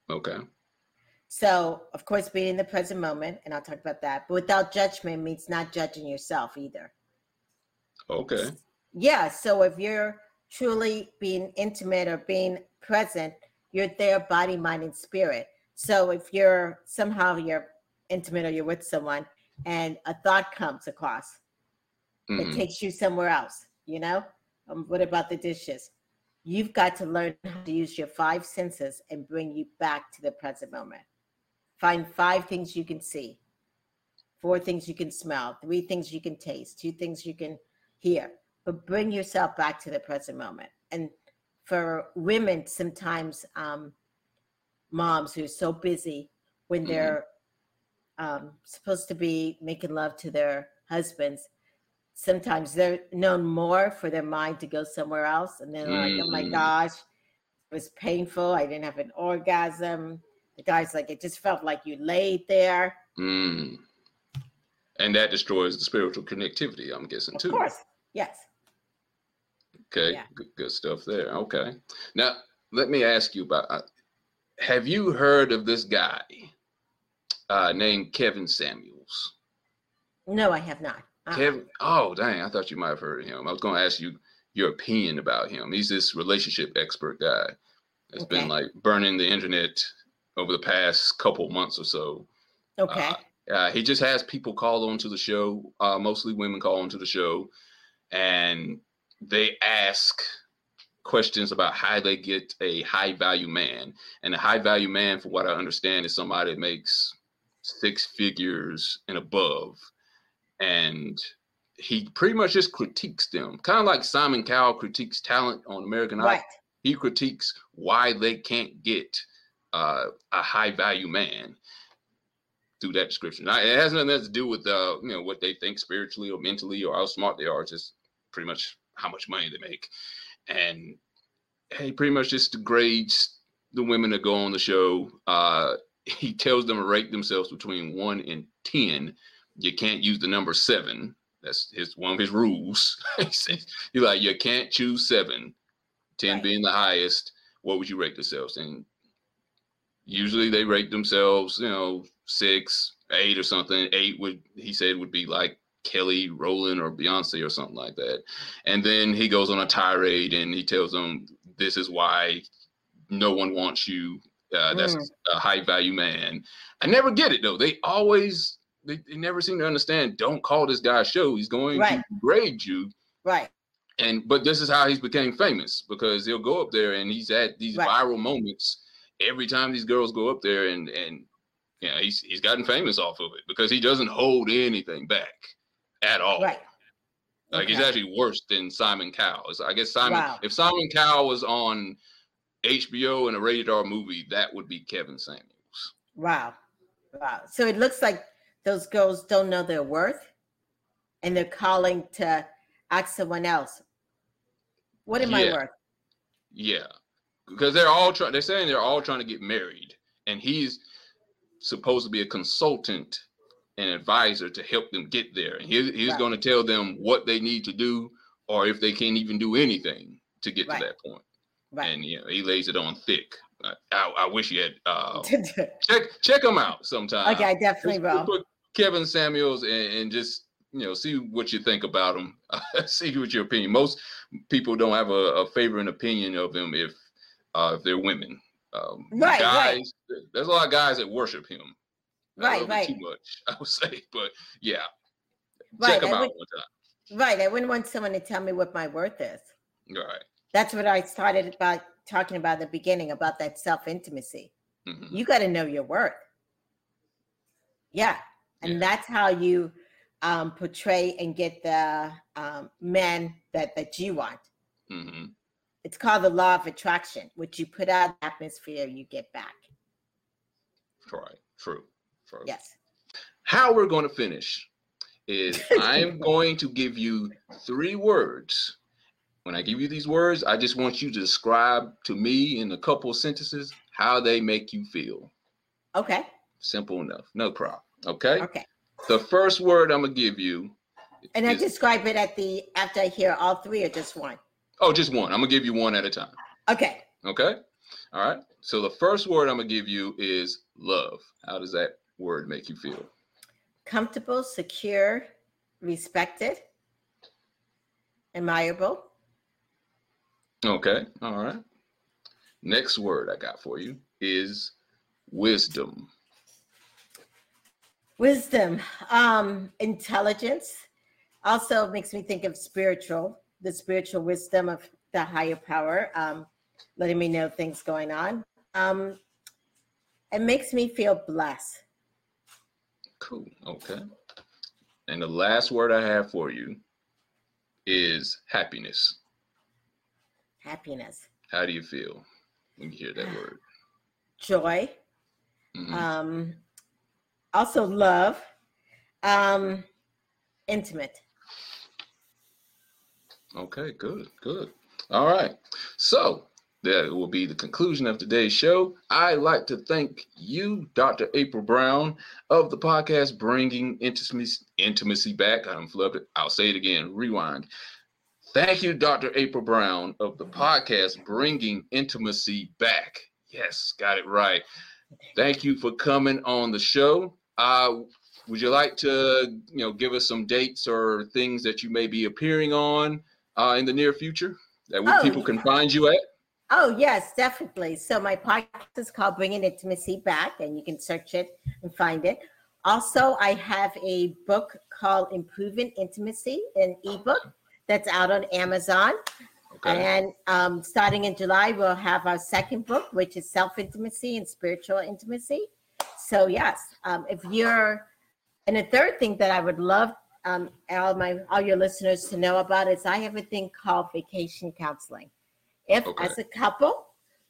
Okay. So, of course, being in the present moment, and I'll talk about that, but without judgment means not judging yourself either. Okay. Yeah, so if you're truly being intimate or being present, you're there, body, mind, and spirit. So if you're somehow you're intimate or you're with someone and a thought comes across, Mhm. it takes you somewhere else, you know? Um, what about the dishes? You've got to learn how to use your five senses and bring you back to the present moment. Find five things you can see, four things you can smell, three things you can taste, two things you can hear, but bring yourself back to the present moment. And for women, sometimes um, moms who are so busy when Mhm. they're um, supposed to be making love to their husbands, sometimes they're known more for their mind to go somewhere else. And they're like, oh my Mm. gosh, it was painful. I didn't have an orgasm. The guy's like, it just felt like you laid there. Mm. And that destroys the spiritual connectivity, I'm guessing, Of too. Of course. Yes. Okay, Yeah. good, good stuff there. Okay. Now, let me ask you about uh, have you heard of this guy uh, named Kevin Samuels? No, I have not. Uh-uh. Kevin, oh, dang, I thought you might have heard of him. I was going to ask you your opinion about him. He's this relationship expert guy that's Okay. been like burning the internet over the past couple months or so. Okay. Uh, he just has people call onto the show, uh, mostly women call onto the show, and they ask questions about how they get a high value man. And a high value man, for what I understand, is somebody that makes six figures and above. And he pretty much just critiques them, kind of like Simon Cowell critiques talent on American Idol right. he critiques why they can't get uh, a high value man through that description. Now, it has nothing to do with uh, you know what they think spiritually or mentally or how smart they are. It's just pretty much how much money they make, and he pretty much just degrades the women that go on the show. Uh, he tells them to rate themselves between one and ten. You can't use the number seven. That's his one of his rules. he says he's like you can't choose seven. 10 Right. being the highest, what would you rate themselves? And usually they rate themselves, you know, six, eight or something. Eight would he said would be like Kelly Rowland or Beyonce or something like that. And then he goes on a tirade and he tells them this is why no one wants you. Uh, that's Mm. a high value man. I never get it though. They always they, they never seem to understand. Don't call this guy a show. He's going Right. to grade you Right. and but this is how he's became famous because he'll go up there and he's at these Right. viral moments every time these girls go up there and and you know he's he's gotten famous off of it because he doesn't hold anything back at all. Right. Like he's actually worse than Simon Cowell. So I guess Simon Wow. if Simon Cowell was on HBO in a rated R movie, that would be Kevin Samuels. Wow. Wow. So it looks like those girls don't know their worth and they're calling to ask someone else, what am I worth? Yeah, because they're all trying. They're saying they're all trying to get married, and he's supposed to be a consultant and advisor to help them get there. And he, he's Right. going to tell them what they need to do, or if they can't even do anything to get Right. to that point. Right. And you know, he lays it on thick. I, I, I wish he had uh, check check him out sometime. okay, I definitely Just will. put Kevin Samuels and, and just you know see what you think about him. see what your opinion. Most people don't have a, a favorite opinion of him if uh, if they're women. Um, Right, guys, right. there's a lot of guys that worship him. Right, right. Too much, I would say, but yeah, Right, check him I out would- one time. Right. I wouldn't want someone to tell me what my worth is. Right. That's what I started about talking about at the beginning about that self intimacy. Mhm. You got to know your worth. Yeah. And Yeah. that's how you um, portray and get the um, men that, that you want. Mhm. It's called the law of attraction. What you put out the atmosphere, you get back. Right. True. True. Yes. How we're going to finish is I'm going to give you three words. When I give you these words, I just want you to describe to me in a couple of sentences how they make you feel. Okay. Simple enough. No problem. Okay. Okay. The first word I'm gonna give you. And I is- describe it at the after I hear all three or just one. Oh, just one. I'm gonna give you one at a time. Okay. Okay. All right. So the first word I'm gonna give you is love. How does that word make you feel? Comfortable, secure, respected, admirable, Okay. All right. Next word I got for you is wisdom? Wisdom, um, intelligence. Also makes me think of spiritual, the spiritual wisdom of the higher power, um, letting me know things going on. Um, it makes me feel blessed. Cool. Okay. And the last word I have for you is happiness. Happiness. How do you feel when you hear that word? Joy. Mhm. Um, also love. Um, intimate. Okay, good, good. All right. So that will be the conclusion of today's show. I'd like to thank you, Dr. April Brown, of the podcast Bringing Intimacy, Intimacy Back. I'm flubbed. I'll say it again. Rewind. Thank you, Dr. April Brown, of the podcast Bringing Intimacy Back. Yes, got it right. Thank you for coming on the show. Uh, would you like to, you know, give us some dates or things that you may be appearing on uh, in the near future that we, Oh, people can find you at? Oh, yes, definitely. So my podcast is called Bringing Intimacy Back, and you can search it and find it. Also, I have a book called Improving Intimacy, an ebook that's out on Amazon. Okay. And um, starting in July, we'll have our second book, which is Self Intimacy and Spiritual Intimacy. So, yes, um, if you're, and the third thing that I would love um, all my all your listeners to know about is I have a thing called vacation counseling. If Okay. as a couple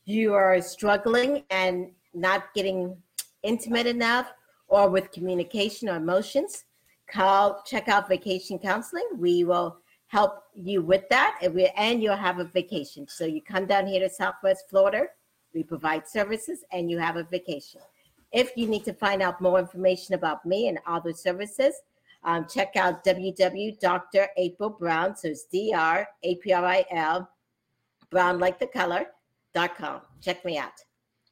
you are struggling and not getting intimate enough or with communication or emotions, call check out vacation counseling. We will help you with that and, we, and you'll have a vacation. So you come down here to Southwest Florida, we provide services and you have a vacation. If you need to find out more information about me and other services, um, check out www.draprilbrown, so it's D-R-A-P-R-I-L, brown like the color, dot com. Check me out.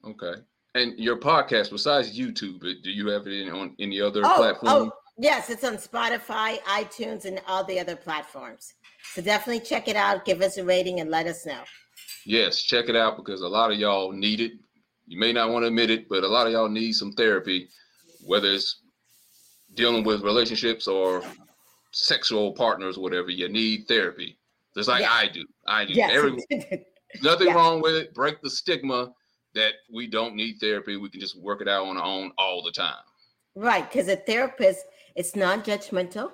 Okay. And your podcast, besides YouTube, uh, do you have it in, on any other Oh, platform? oh, yes, it's on Spotify, iTunes, and all the other platforms. So definitely check it out, give us a rating, and let us know. Yes, check it out because a lot of y'all need it. You may not want to admit it, but a lot of y'all need some therapy, whether it's dealing with relationships or sexual partners, whatever. You need therapy, just like Yes. I do. I do. Yes. Every, nothing Yes. wrong with it. Break the stigma that we don't need therapy. We can just work it out on our own all the time. right, because a therapist it's non-judgmental,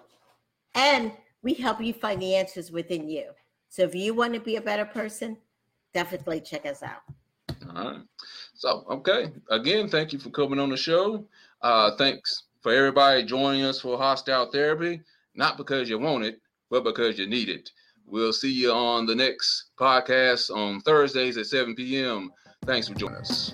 and we help you find the answers within you. So if you want to be a better person, definitely check us out. All right. So, okay. Again, thank you for coming on the show. Uh, thanks for everybody joining us for Hostile Therapy. Not because you want it, but because you need it. We'll see you on the next podcast on Thursdays at 7 p.m. Thanks for joining us.